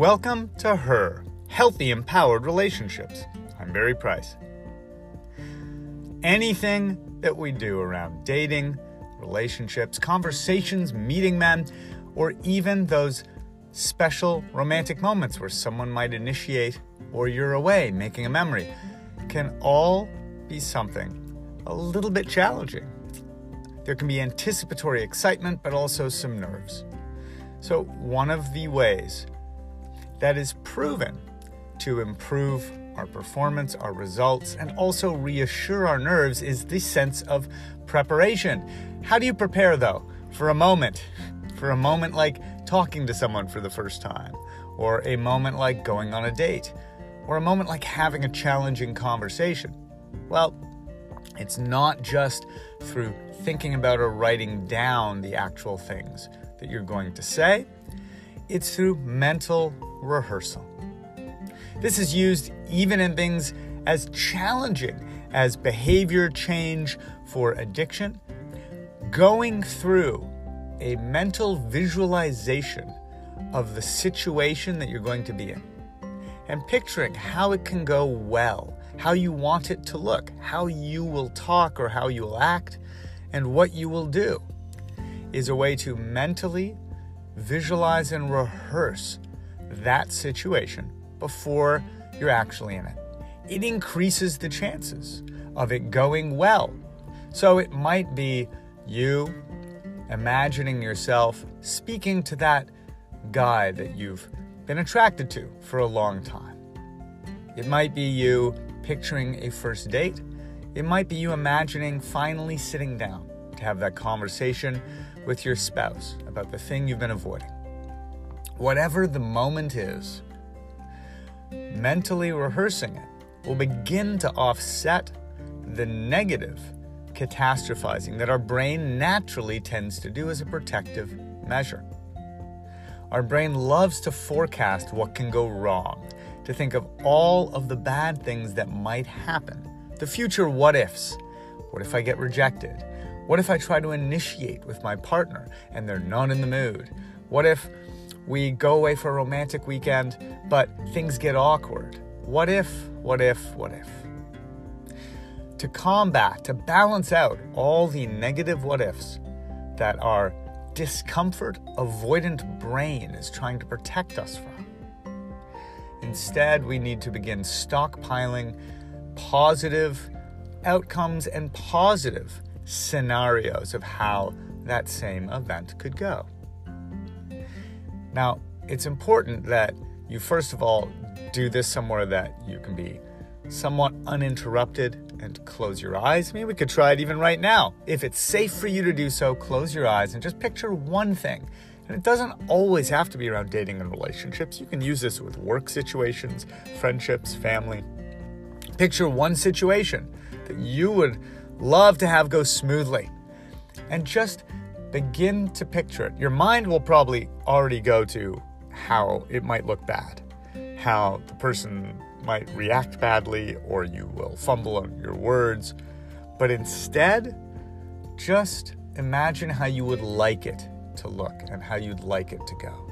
Welcome to Her Healthy Empowered Relationships. I'm Barry Price. Anything that we do around dating, relationships, conversations, meeting men, or even those special romantic moments where someone might initiate or you're away making a memory can all be something a little bit challenging. There can be anticipatory excitement, but also some nerves. So, one of the ways that is proven to improve our performance, our results, and also reassure our nerves is the sense of preparation. How do you prepare, though, for a moment? For a moment like talking to someone for the first time, or a moment like going on a date, or a moment like having a challenging conversation? Well, it's not just through thinking about or writing down the actual things that you're going to say, it's through mental rehearsal. This is used even in things as challenging as behavior change for addiction. Going through a mental visualization of the situation that you're going to be in and picturing how it can go well, how you want it to look, how you will talk or how you will act, and what you will do is a way to mentally visualize and rehearse that situation before you're actually in it. It increases the chances of it going well. So it might be you imagining yourself speaking to that guy that you've been attracted to for a long time. It might be you picturing a first date. It might be you imagining finally sitting down to have that conversation with your spouse about the thing you've been avoiding. Whatever the moment is, mentally rehearsing it will begin to offset the negative catastrophizing that our brain naturally tends to do as a protective measure. Our brain loves to forecast what can go wrong, to think of all of the bad things that might happen, the future what ifs. What if I get rejected? What if I try to initiate with my partner and they're not in the mood? What if we go away for a romantic weekend, but things get awkward. What if, what if, what if? To combat, to balance out all the negative what ifs that our discomfort avoidant brain is trying to protect us from. Instead, we need to begin stockpiling positive outcomes and positive scenarios of how that same event could go. Now, it's important that you first of all do this somewhere that you can be somewhat uninterrupted and close your eyes. I mean, we could try it even right now. If it's safe for you to do so, close your eyes and just picture one thing. And it doesn't always have to be around dating and relationships. You can use this with work situations, friendships, family. Picture one situation that you would love to have go smoothly. And just begin to picture it. Your mind will probably already go to how it might look bad, how the person might react badly, or you will fumble on your words. But instead, just imagine how you would like it to look and how you'd like it to go.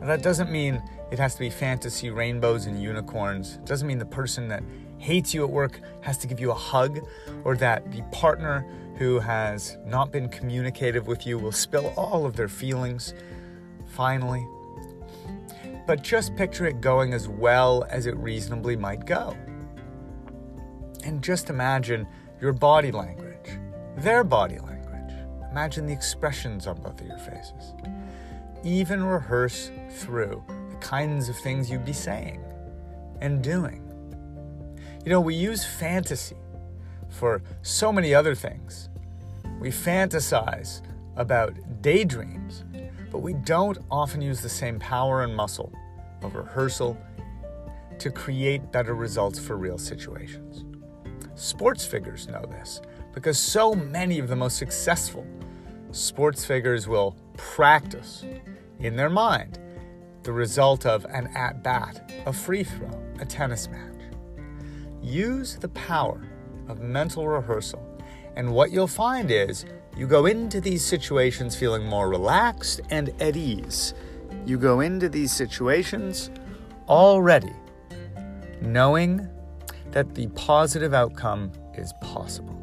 Now, that doesn't mean it has to be fantasy rainbows and unicorns. It doesn't mean the person that hates you at work has to give you a hug or that the partner who has not been communicative with you will spill all of their feelings finally. But just picture it going as well as it reasonably might go. And just imagine your body language, their body language. Imagine the expressions on both of your faces. Even rehearse through the kinds of things you'd be saying and doing. You know, we use fantasy for so many other things we fantasize about daydreams, but we don't often use the same power and muscle of rehearsal to create better results for real situations. Sports figures know this because so many of the most successful sports figures will practice in their mind the result of an at bat, a free throw, a tennis match. Use the power of mental rehearsal and what you'll find is you go into these situations feeling more relaxed and at ease, you go into these situations already knowing that the positive outcome is possible.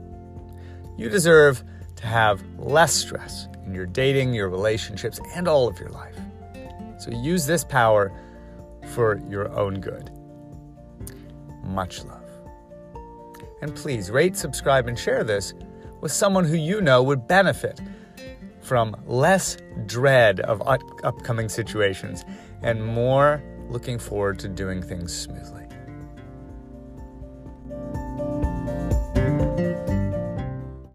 You deserve to have less stress in your dating, your relationships, and all of your life. So use this power for your own good. Much love. And please rate, subscribe, and share this with someone who you know would benefit from less dread of upcoming situations and more looking forward to doing things smoothly.